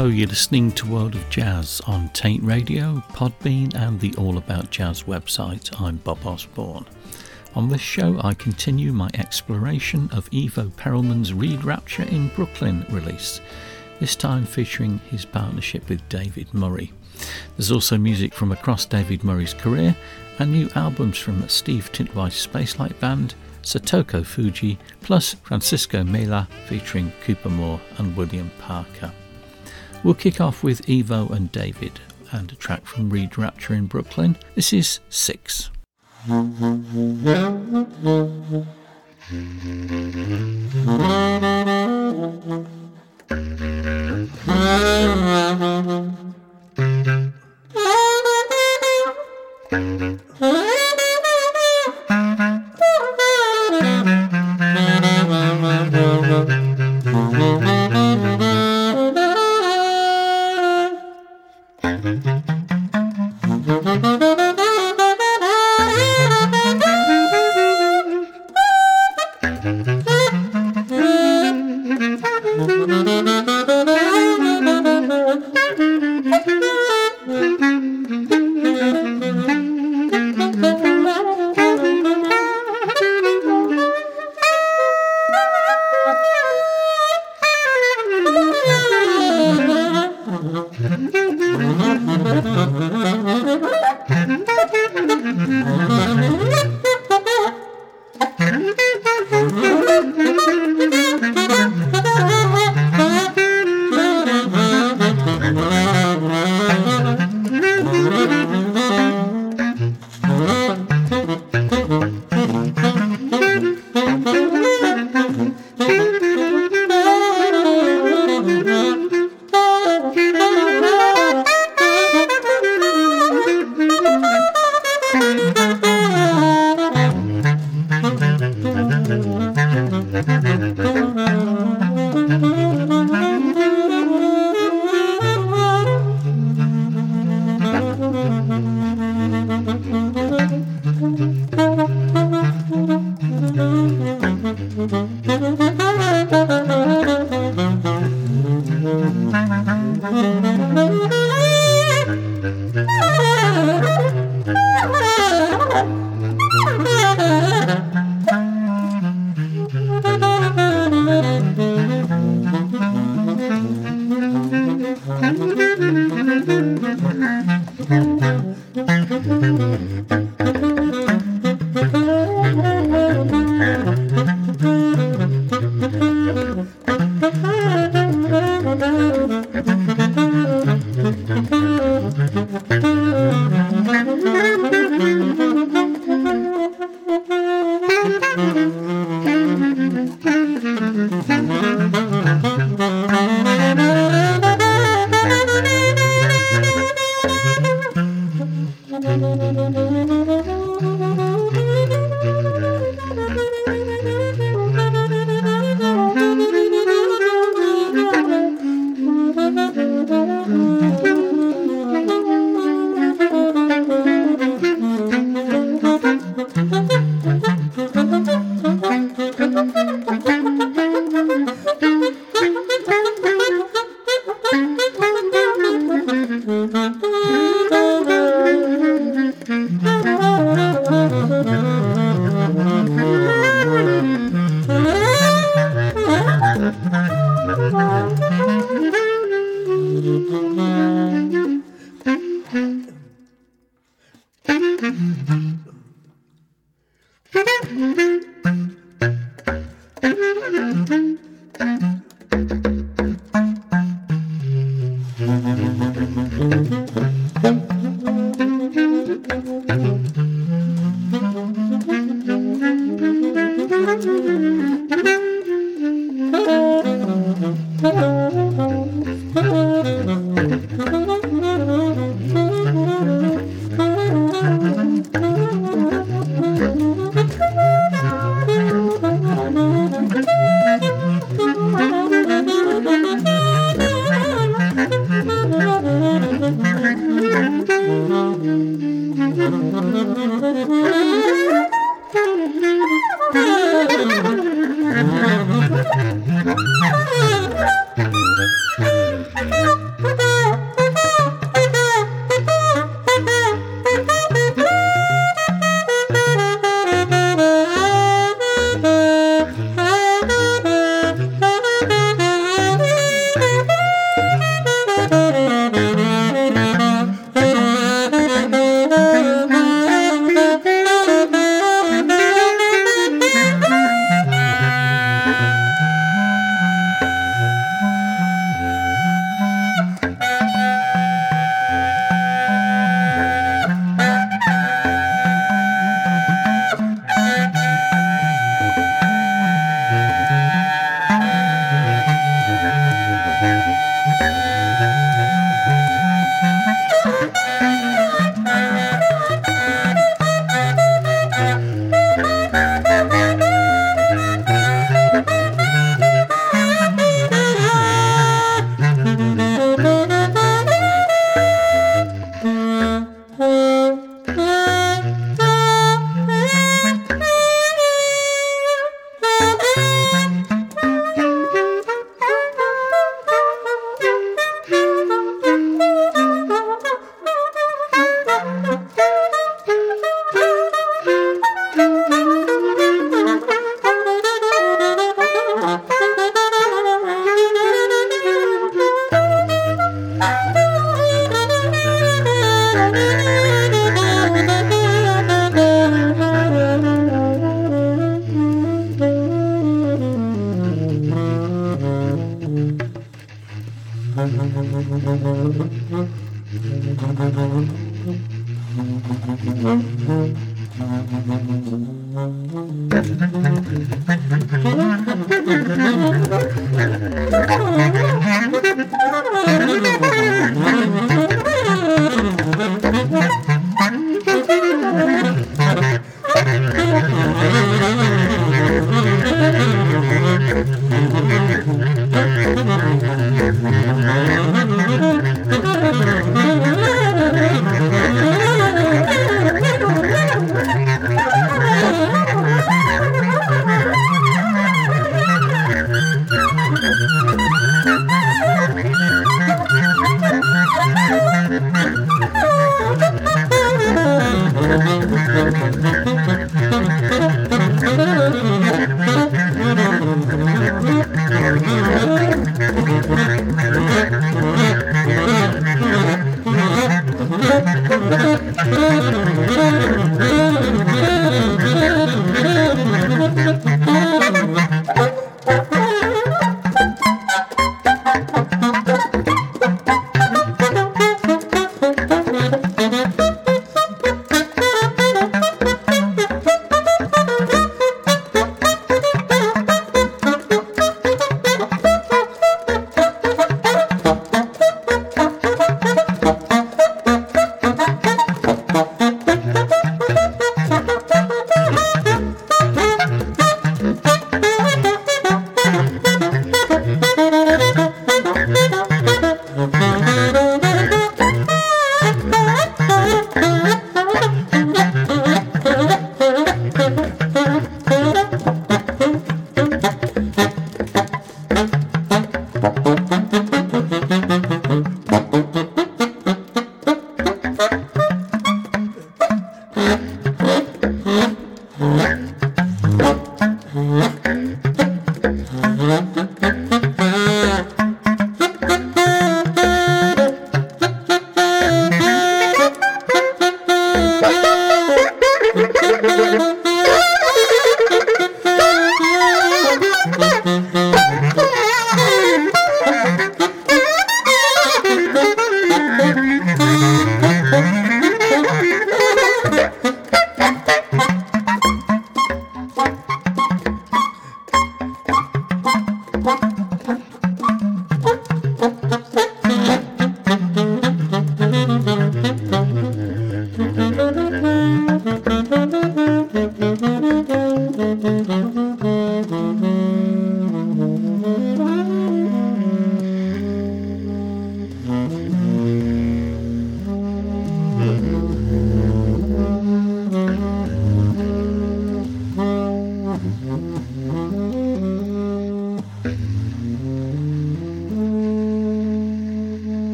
Hello, you're listening to World of Jazz on Taint Radio, Podbean, and the All About Jazz website. I'm Bob Osborne. On this show, I continue my exploration of Ivo Perelman's Reed Rapture in Brooklyn release, this time featuring his partnership with David Murray. There's also music from across David Murray's career and new albums from Steve Tintweiss Spacelight Band, Satoko Fujii, plus Francisco Mela featuring Cooper Moore and William Parker. We'll kick off with Ivo and David and a track from Reed Rapture in Brooklyn. This is Six.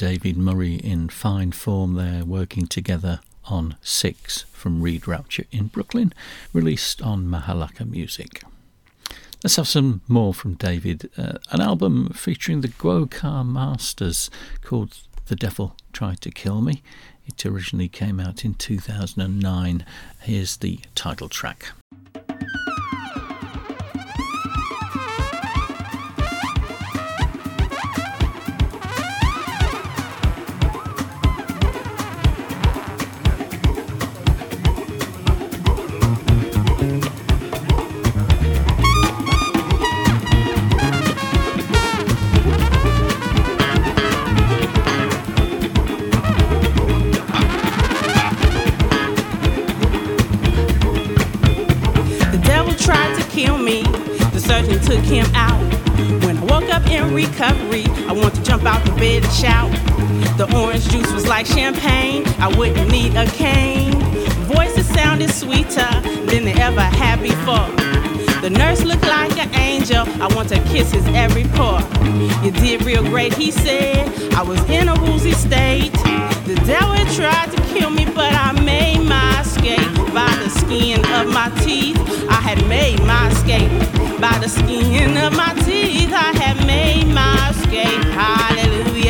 David Murray in fine form there, working together on Six from Reed Rapture in Brooklyn, released on Mahakala Music. Let's have some more from David. Uh, an album featuring the Gwo-Ka Masters called The Devil Tried to Kill Me. It originally came out in 2009. Here's the title track. Took him out. When I woke up in recovery, I want to jump out the bed and shout. The orange juice was like champagne, I wouldn't need a cane. Voices sounded sweeter than they ever had before. The nurse looked like an angel, I want to kiss his every pore. You did real great, he said. I was in a woozy state. The devil tried to kill me, but I made my escape by the skin of my teeth. I had made my escape by the skin of my teeth. I had made my escape. Hallelujah, hallelujah,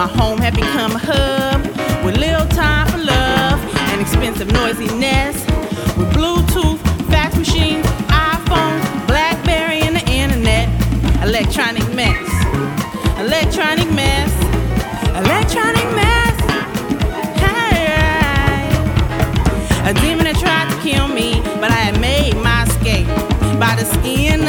My home had become a hub with little time for love and expensive noisiness. With Bluetooth, fax machine, iPhone, Blackberry, and the internet. Electronic mess. Electronic mess. Electronic mess. Hey. A demon that tried to kill me, but I had made my escape by the skin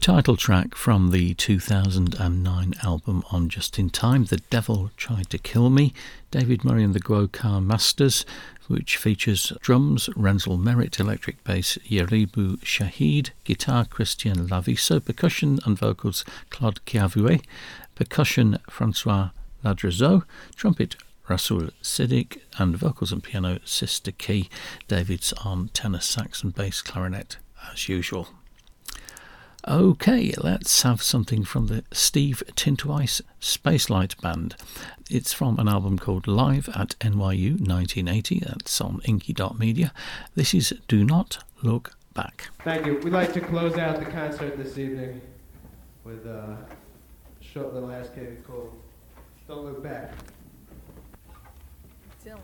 title track from the 2009 album On Justin Time, The Devil Tried to Kill Me, David Murray and the Gwo-Ka Masters, which features drums Renzel Merritt, electric bass Jaribu Shahid, guitar Christian Laviso, percussion and vocals Klod Kiavué, percussion Francois Ladrezeau, trumpet Rasul Siddik, and vocals and piano Sister Key. David's on tenor sax and bass clarinet as usual. Okay, let's have something from the Steve Tintweiss Spacelight Band. It's from an album called Live at NYU 1980. That's on Inky.media. This is Do Not Look Back. Thank you. We'd like to close out the concert this evening with uh, a short little ass kid called Don't Look Back. Don't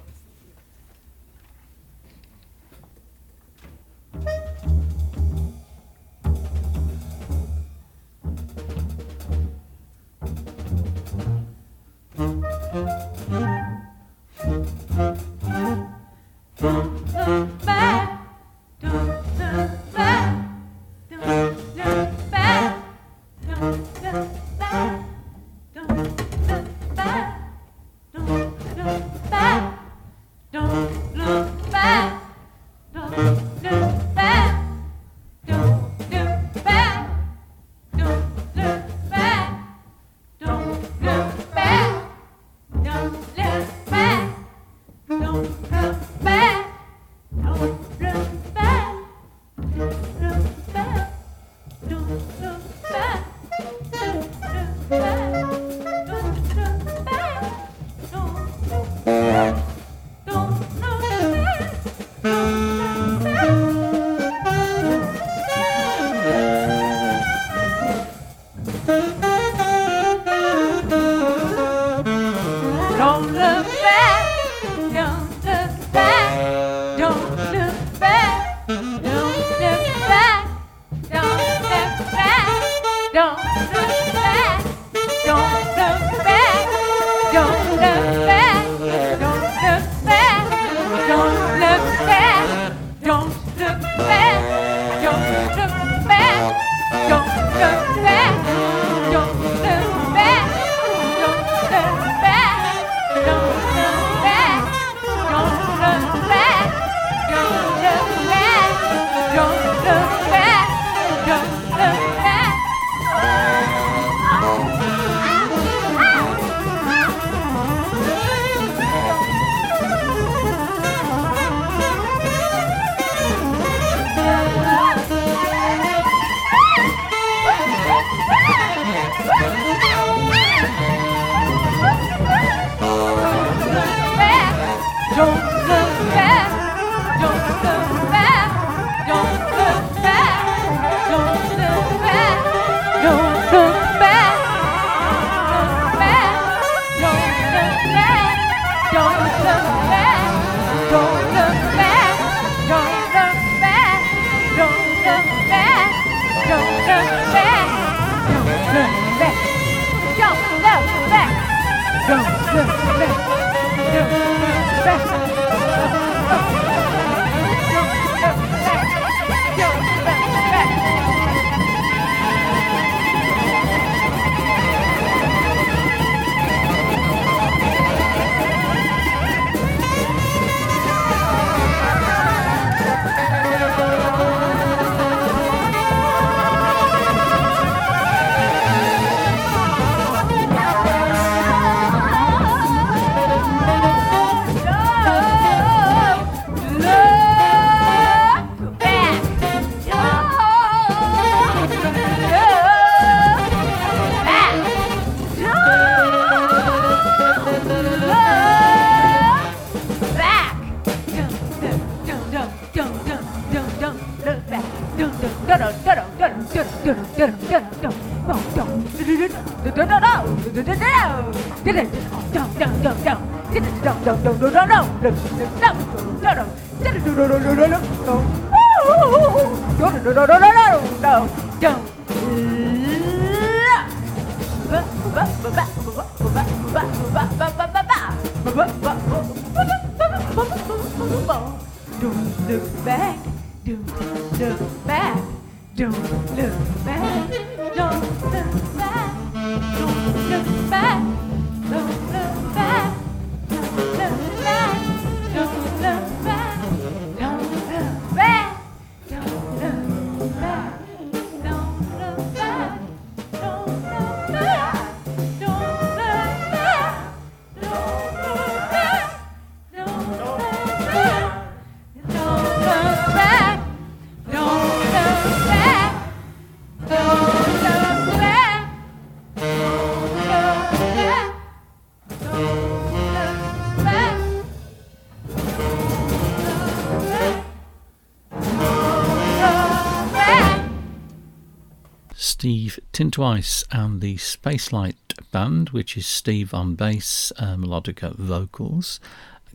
Steve Tintweiss and the Spacelight Band, which is Steve on bass, uh, melodica vocals,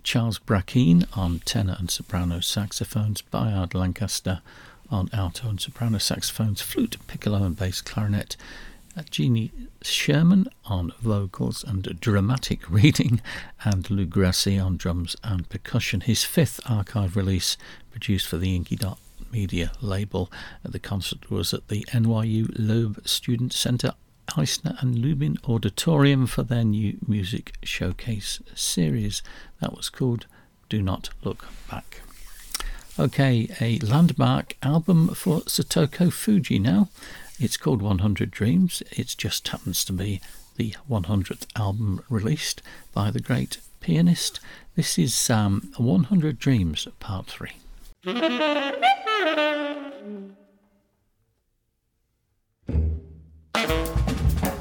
Charles Brackeen on tenor and soprano saxophones, Bayard Lancaster on alto and soprano saxophones, flute, piccolo, and bass clarinet, uh, Jeannie Sherman on vocals and dramatic reading, and Lou Grassi on drums and percussion. His fifth archive release, produced for the Inky Dot Media label. The concert was at the NYU Loeb Student Centre, Eisner and Lubin Auditorium for their new music showcase series. That was called Do Not Look Back. Okay, a landmark album for Satoko Fujii now. It's called 100 Dreams. It just happens to be the 100th album released by the great pianist. This is um, 100 Dreams Part 3. Thank you.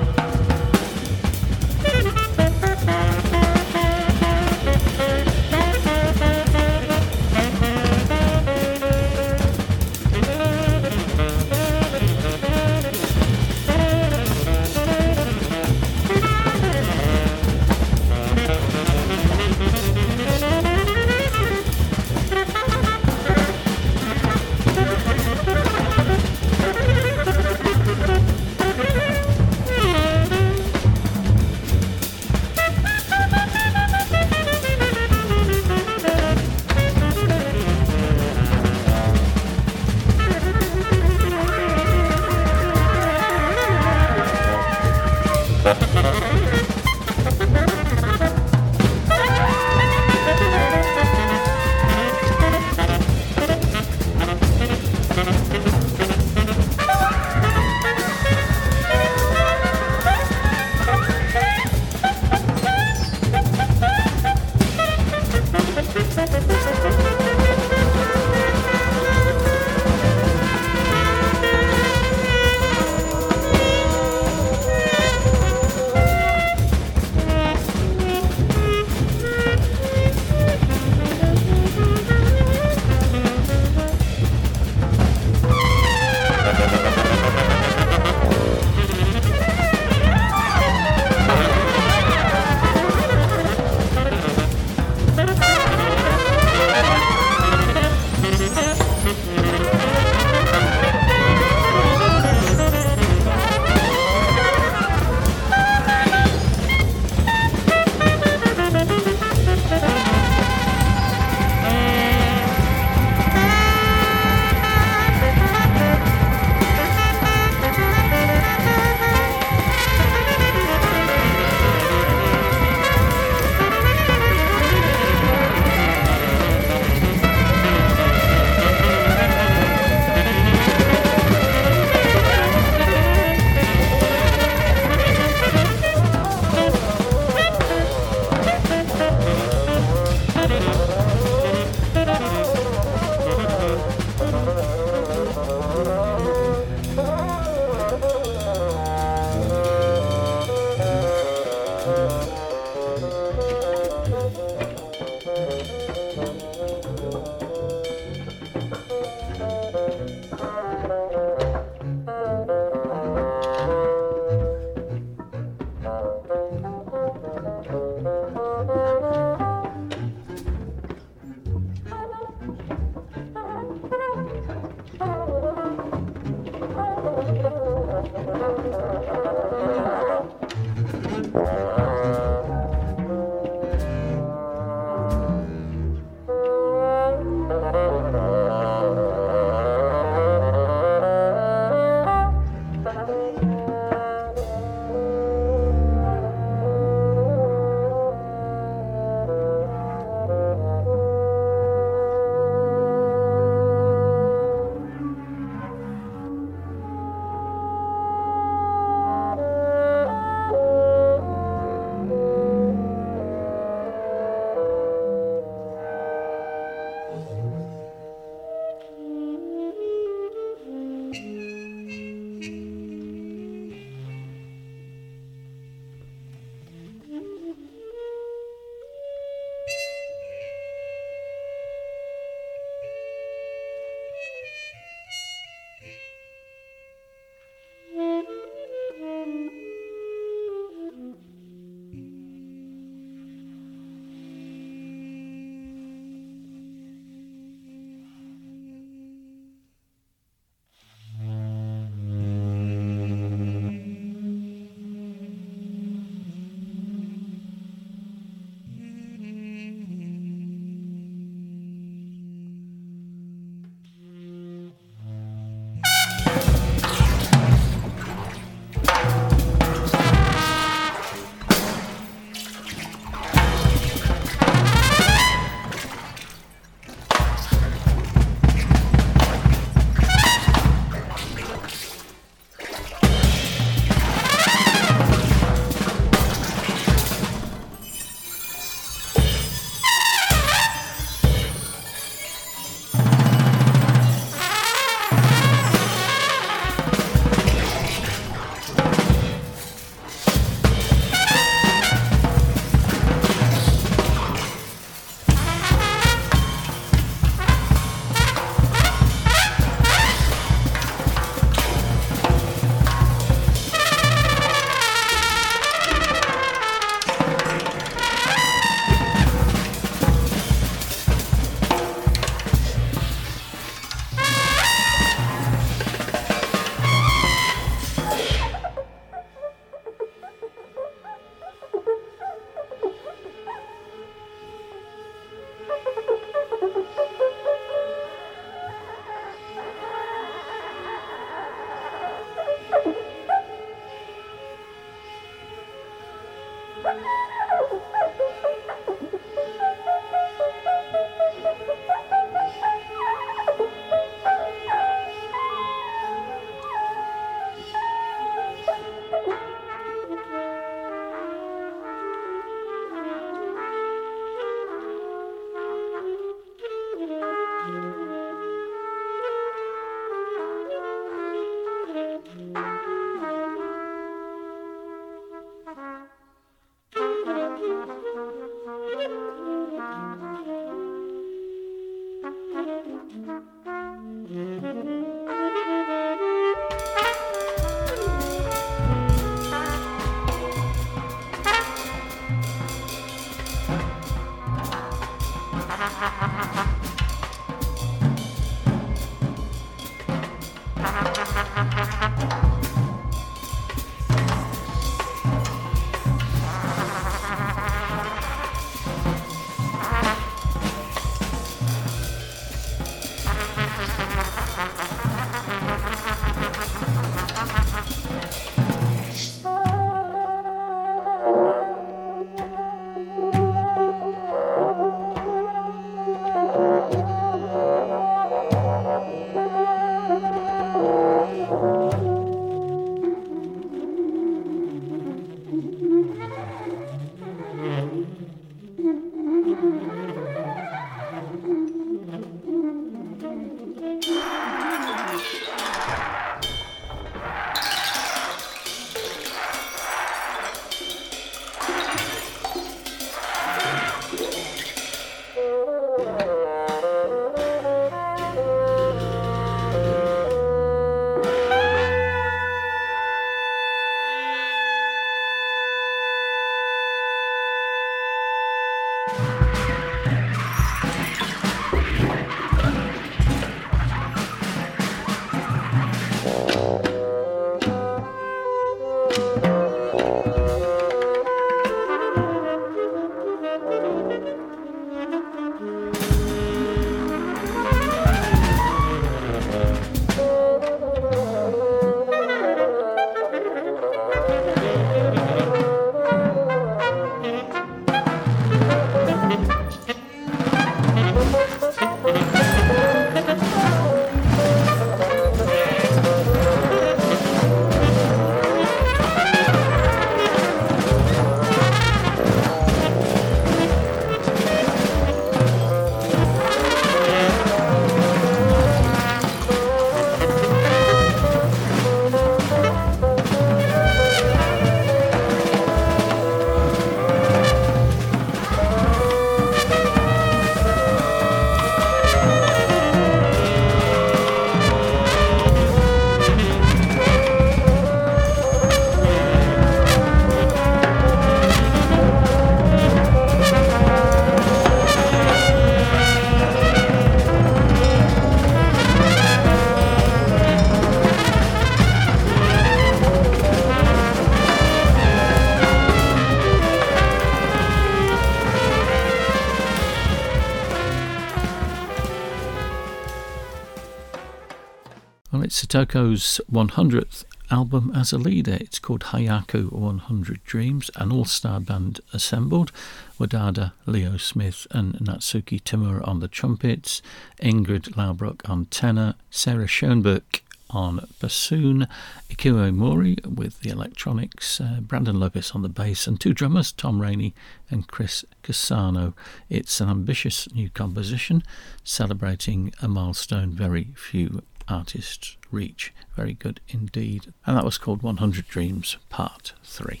Satoko's 100th album as a leader. It's called Hyaku 100 Dreams, an all star band assembled. Wadada, Leo Smith, and Natsuki Tamura on the trumpets, Ingrid Laubrock on tenor, Sarah Schoenbeck on bassoon, Ikue Mori with the electronics, uh, Brandon Lopes on the bass, and two drummers, Tom Rainey and Chris Corsano. It's an ambitious new composition celebrating a milestone very few artists reach. Very good indeed. And that was called 100 Dreams Part 3.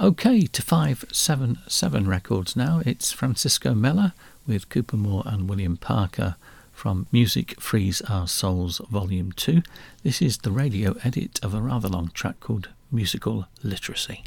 Okay, to 577 Records now. It's Francisco Mela with Cooper Moore and William Parker from Music Frees Our Souls Volume 2. This is the radio edit of a rather long track called Musical Literacy.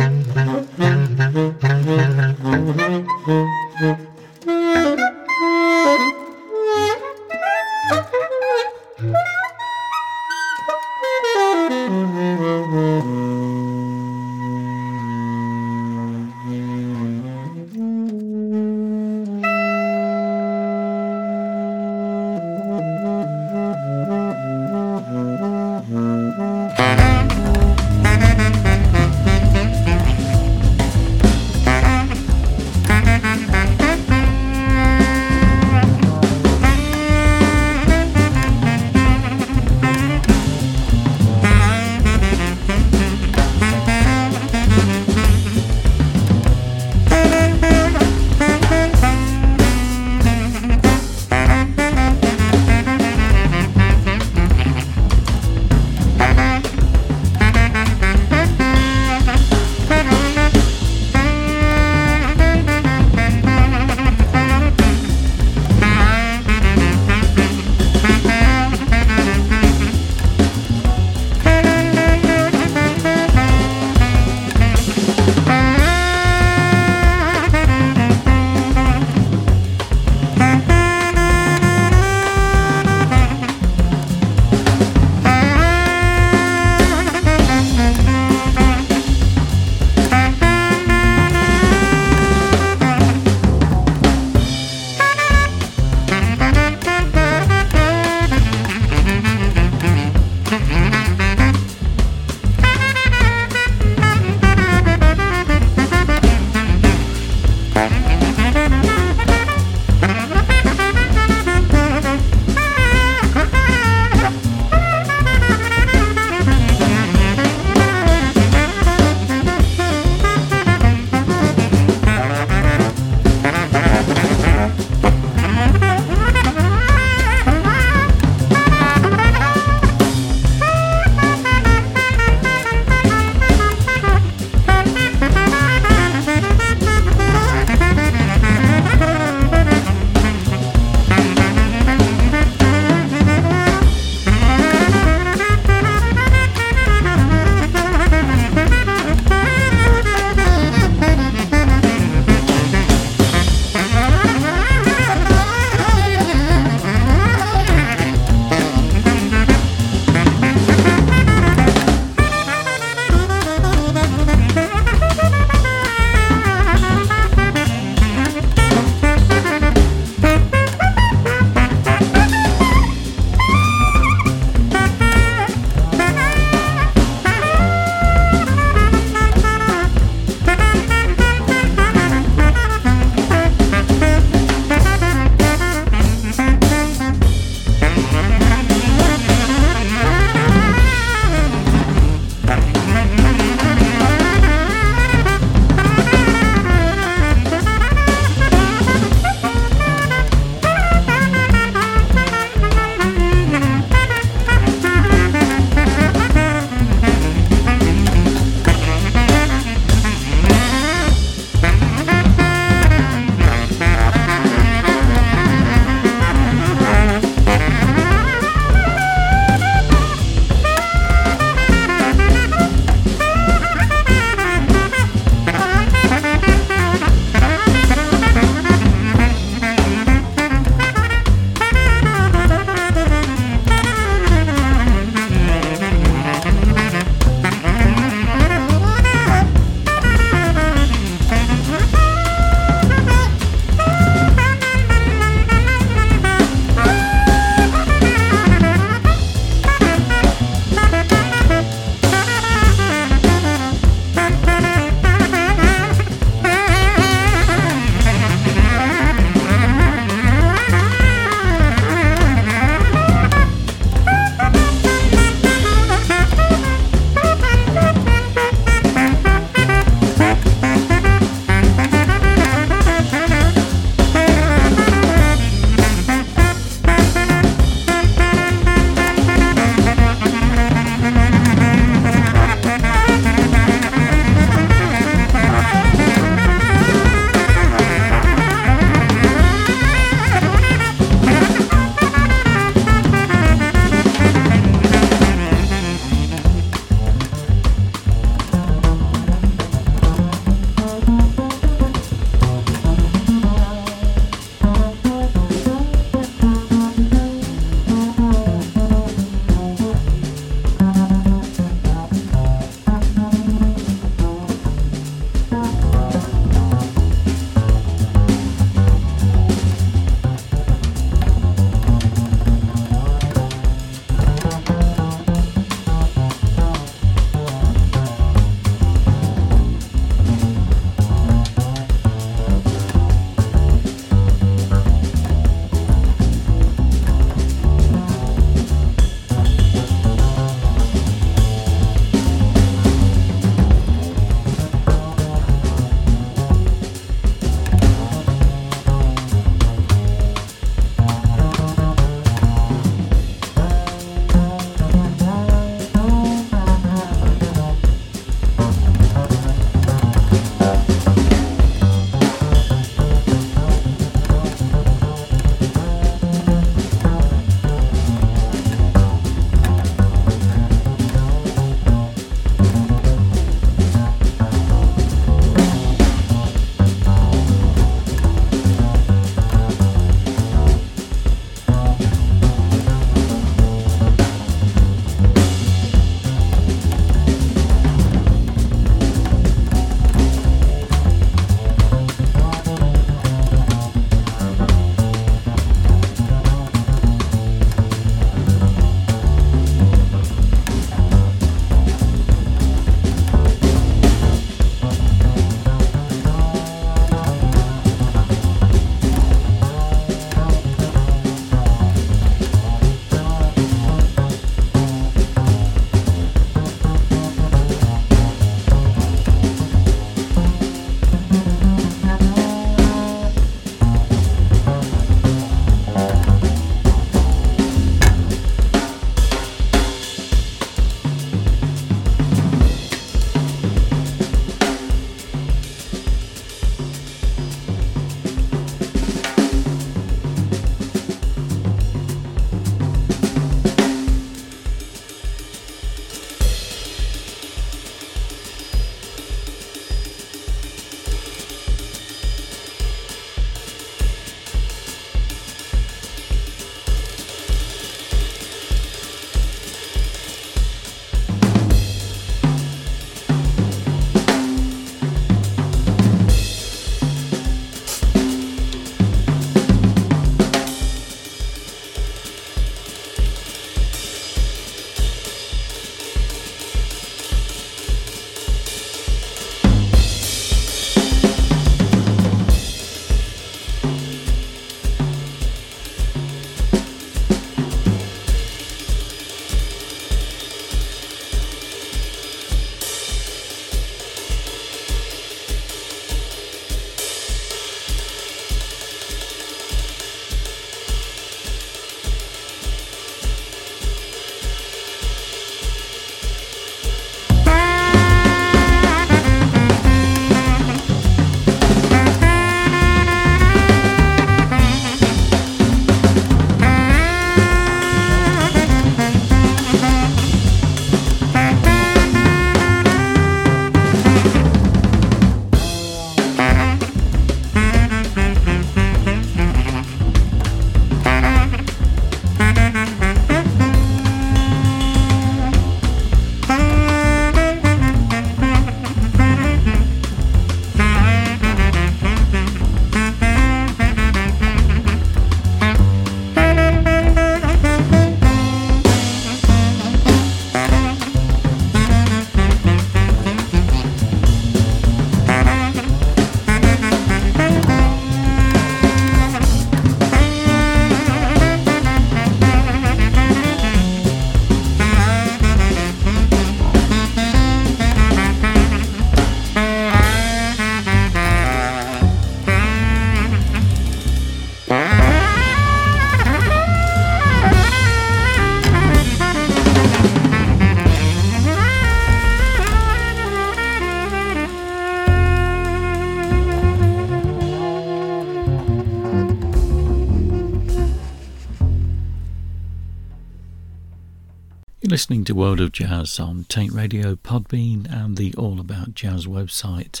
You're listening to World of Jazz on Taint Radio, Podbean, and the All About Jazz website.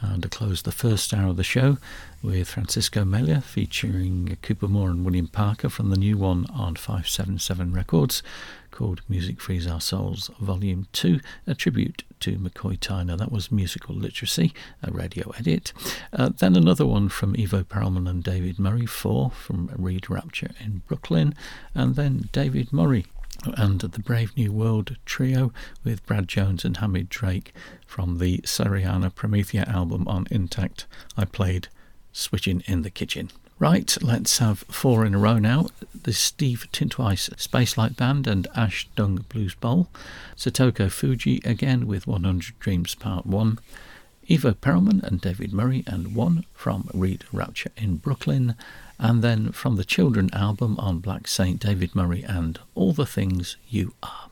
And to close the first hour of the show with Francisco Mela featuring Cooper Moore and William Parker from the new one on 577 Records called Music Frees Our Souls Volume 2, a tribute to McCoy Tyner. That was Musical Literacy, a radio edit. Uh, then another one from Ivo Perelman and David Murray, 4 from Reed Rapture in Brooklyn. And then David Murray and the Brave New World trio with Brad Jones and Hamid Drake from the Seriana Promethea album on Intakt. I played Switching in the Kitchen. Right, let's have four in a row now. The Steve Tintweiss Spacelight Band and Ash Dung Blues Bowl. Satoko Fujii again with 100 Dreams Part 1. Ivo Perelman and David Murray and one from Reed Rapture in Brooklyn and then from the Children album on Black Saint, David Murray and All the Things You Are.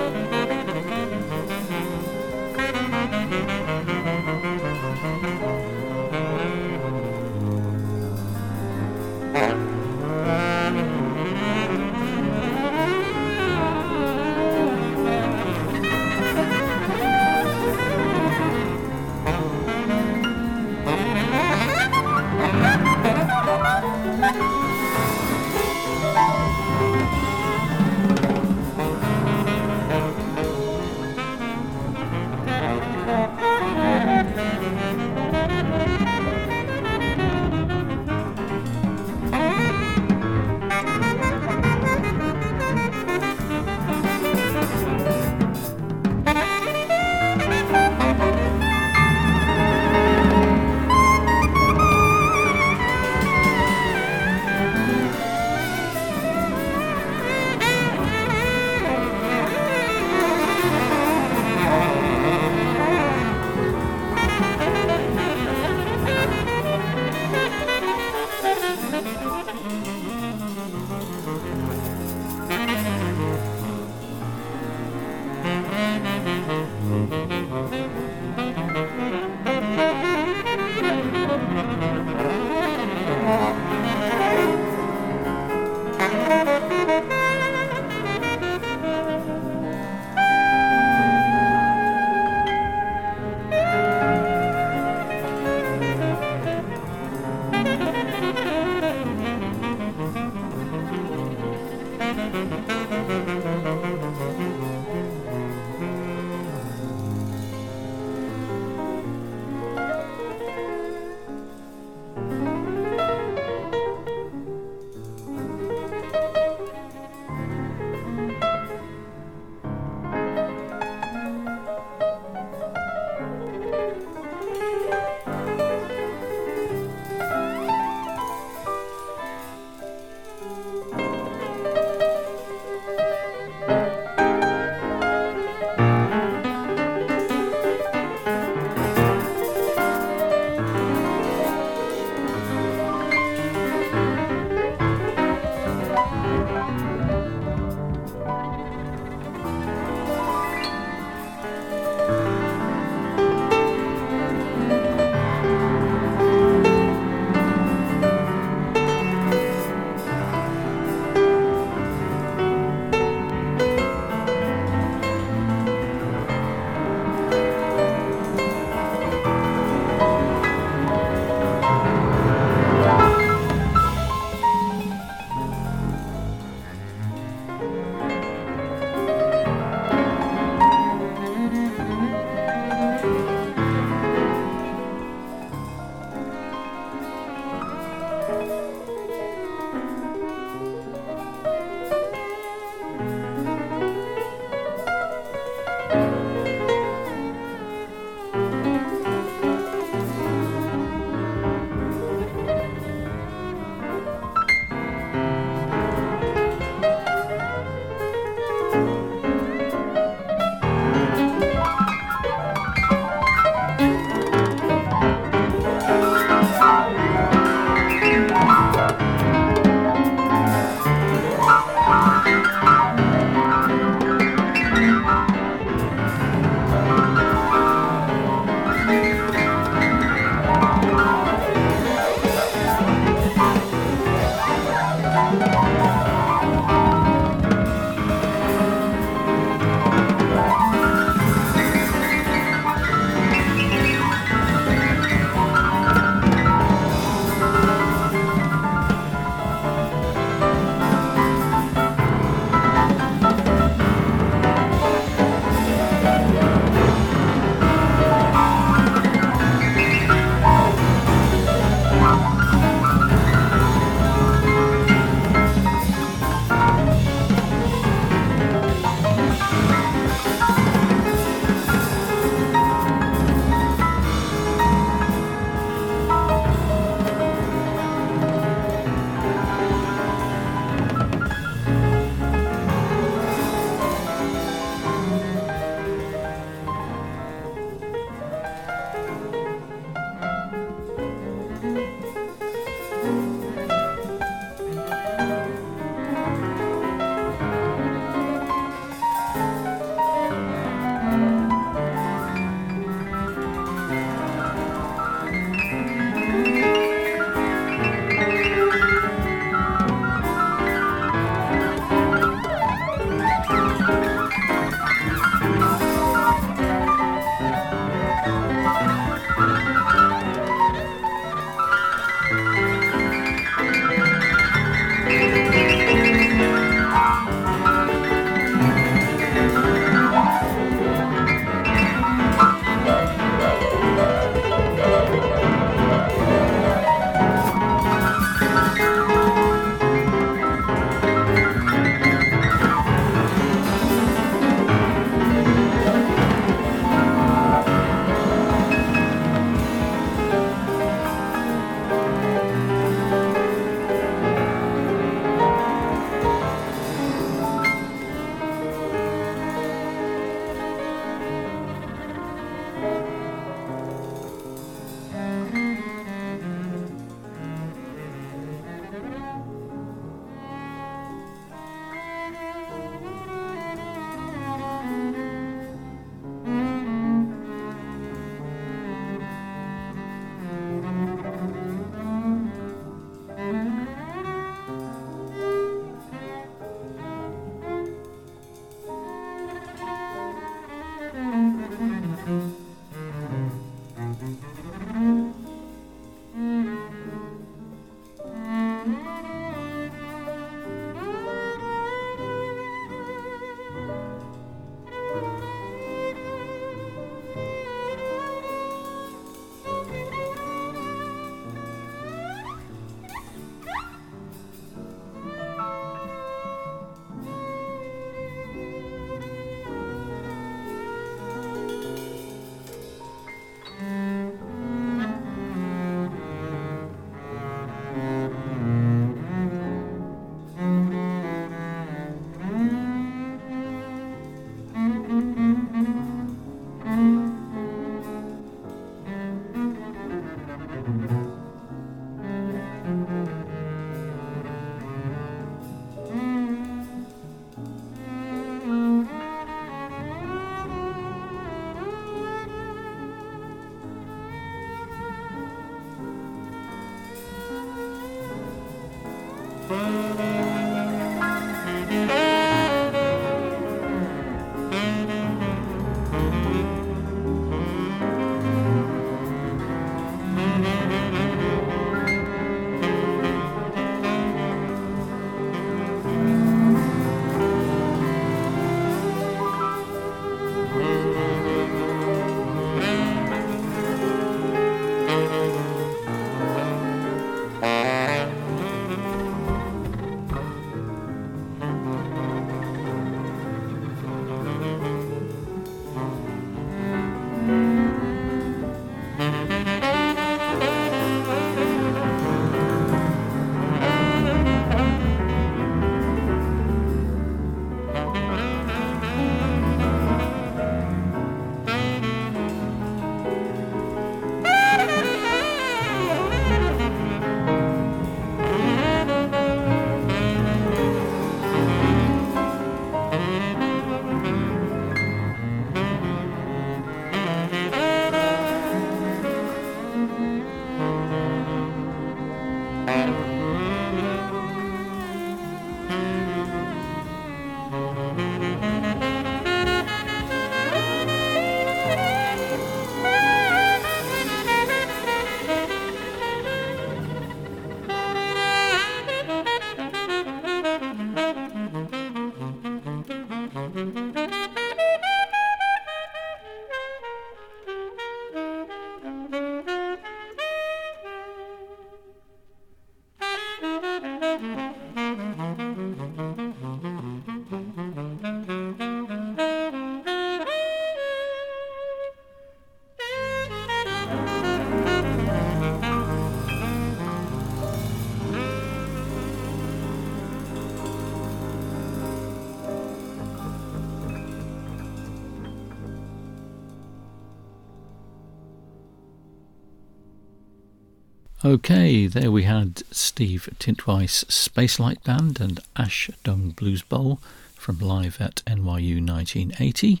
Okay, there we had Steve Tintweiss Spacelight Band and Ash Dung Blues Bowl from Live at NYU 1980.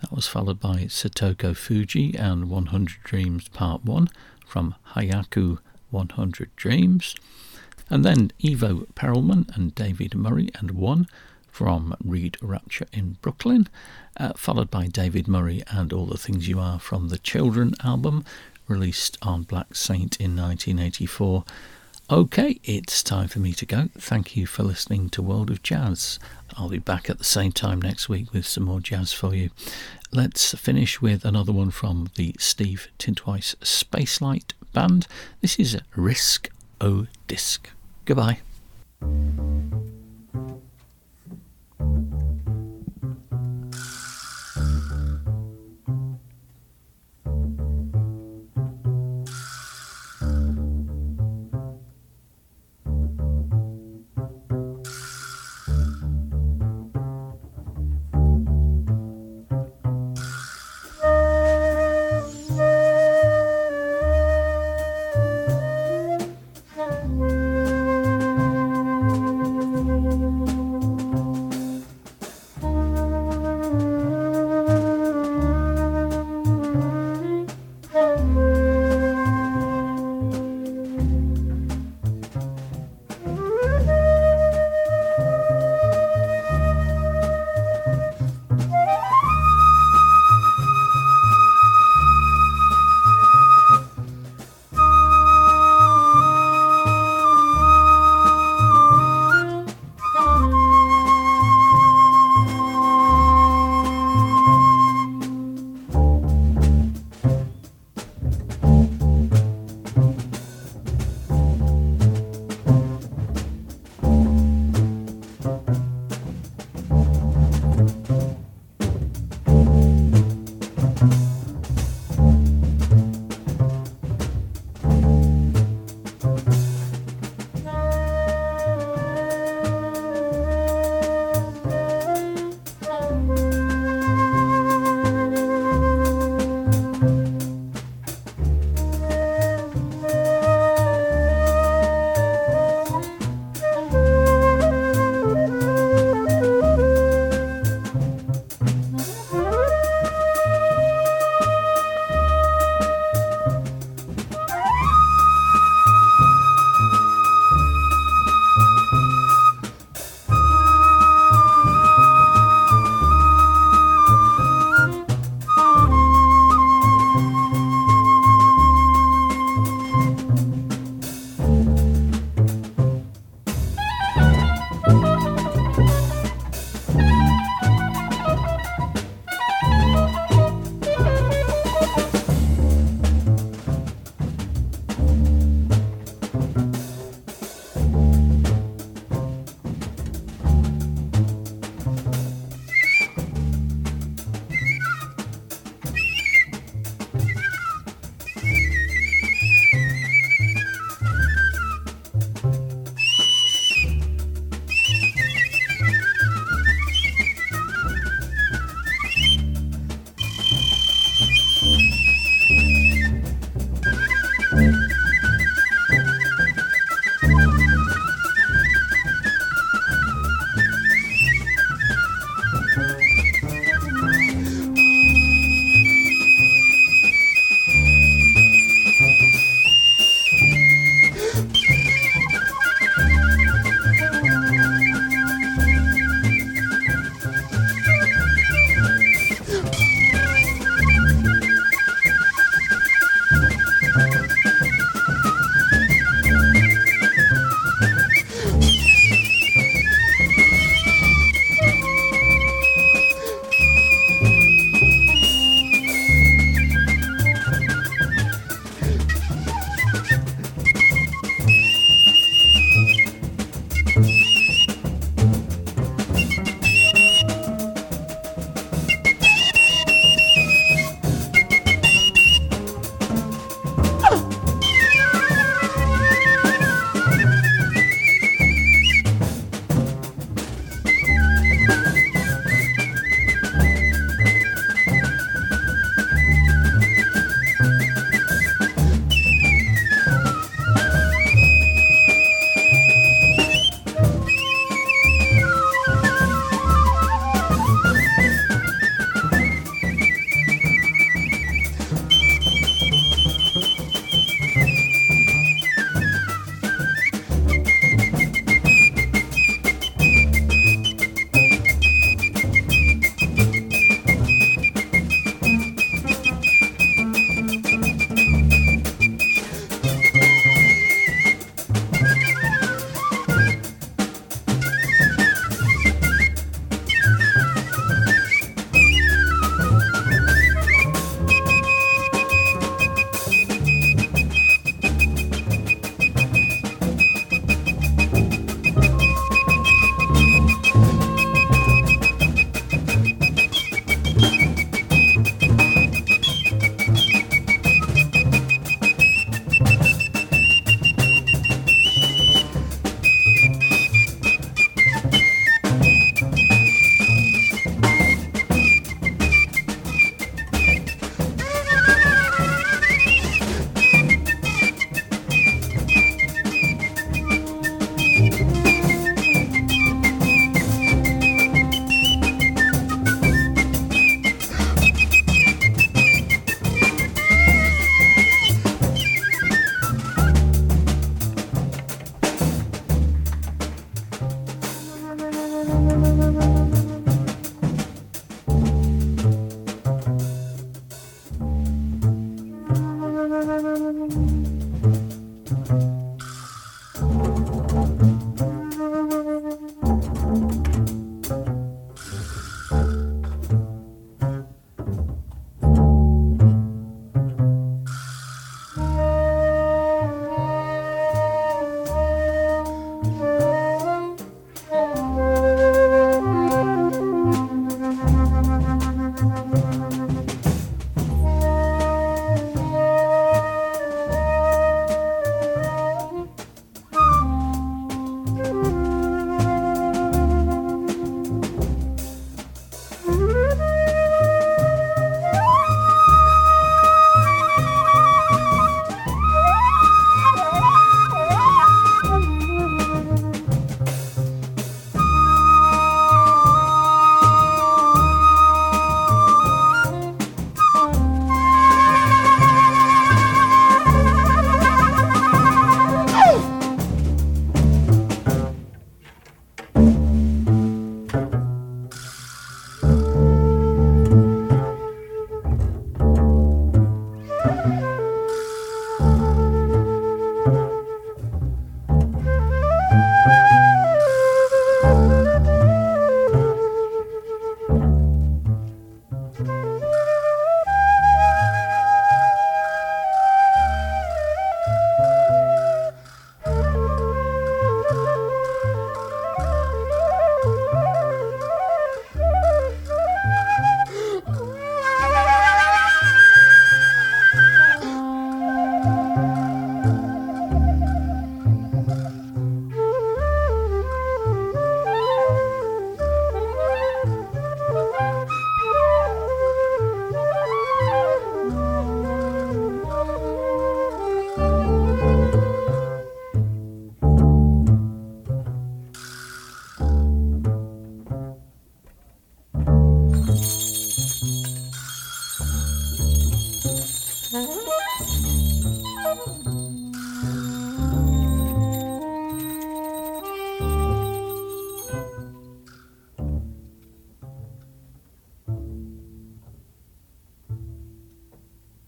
That was followed by Satoko Fujii and 100 Dreams Part 1 from Hyaku 100 Dreams. And then Ivo Perelman and David Murray and One from Reed Rapture in Brooklyn, uh, followed by David Murray and All the Things You Are from the Children album, released on Black Saint in 1984. Okay, it's time for me to go. Thank you for listening to World of Jazz. I'll be back at the same time next week with some more jazz for you. Let's finish with another one from the Steve Tintweiss Spacelight Band. This is Risk O Disc. Goodbye.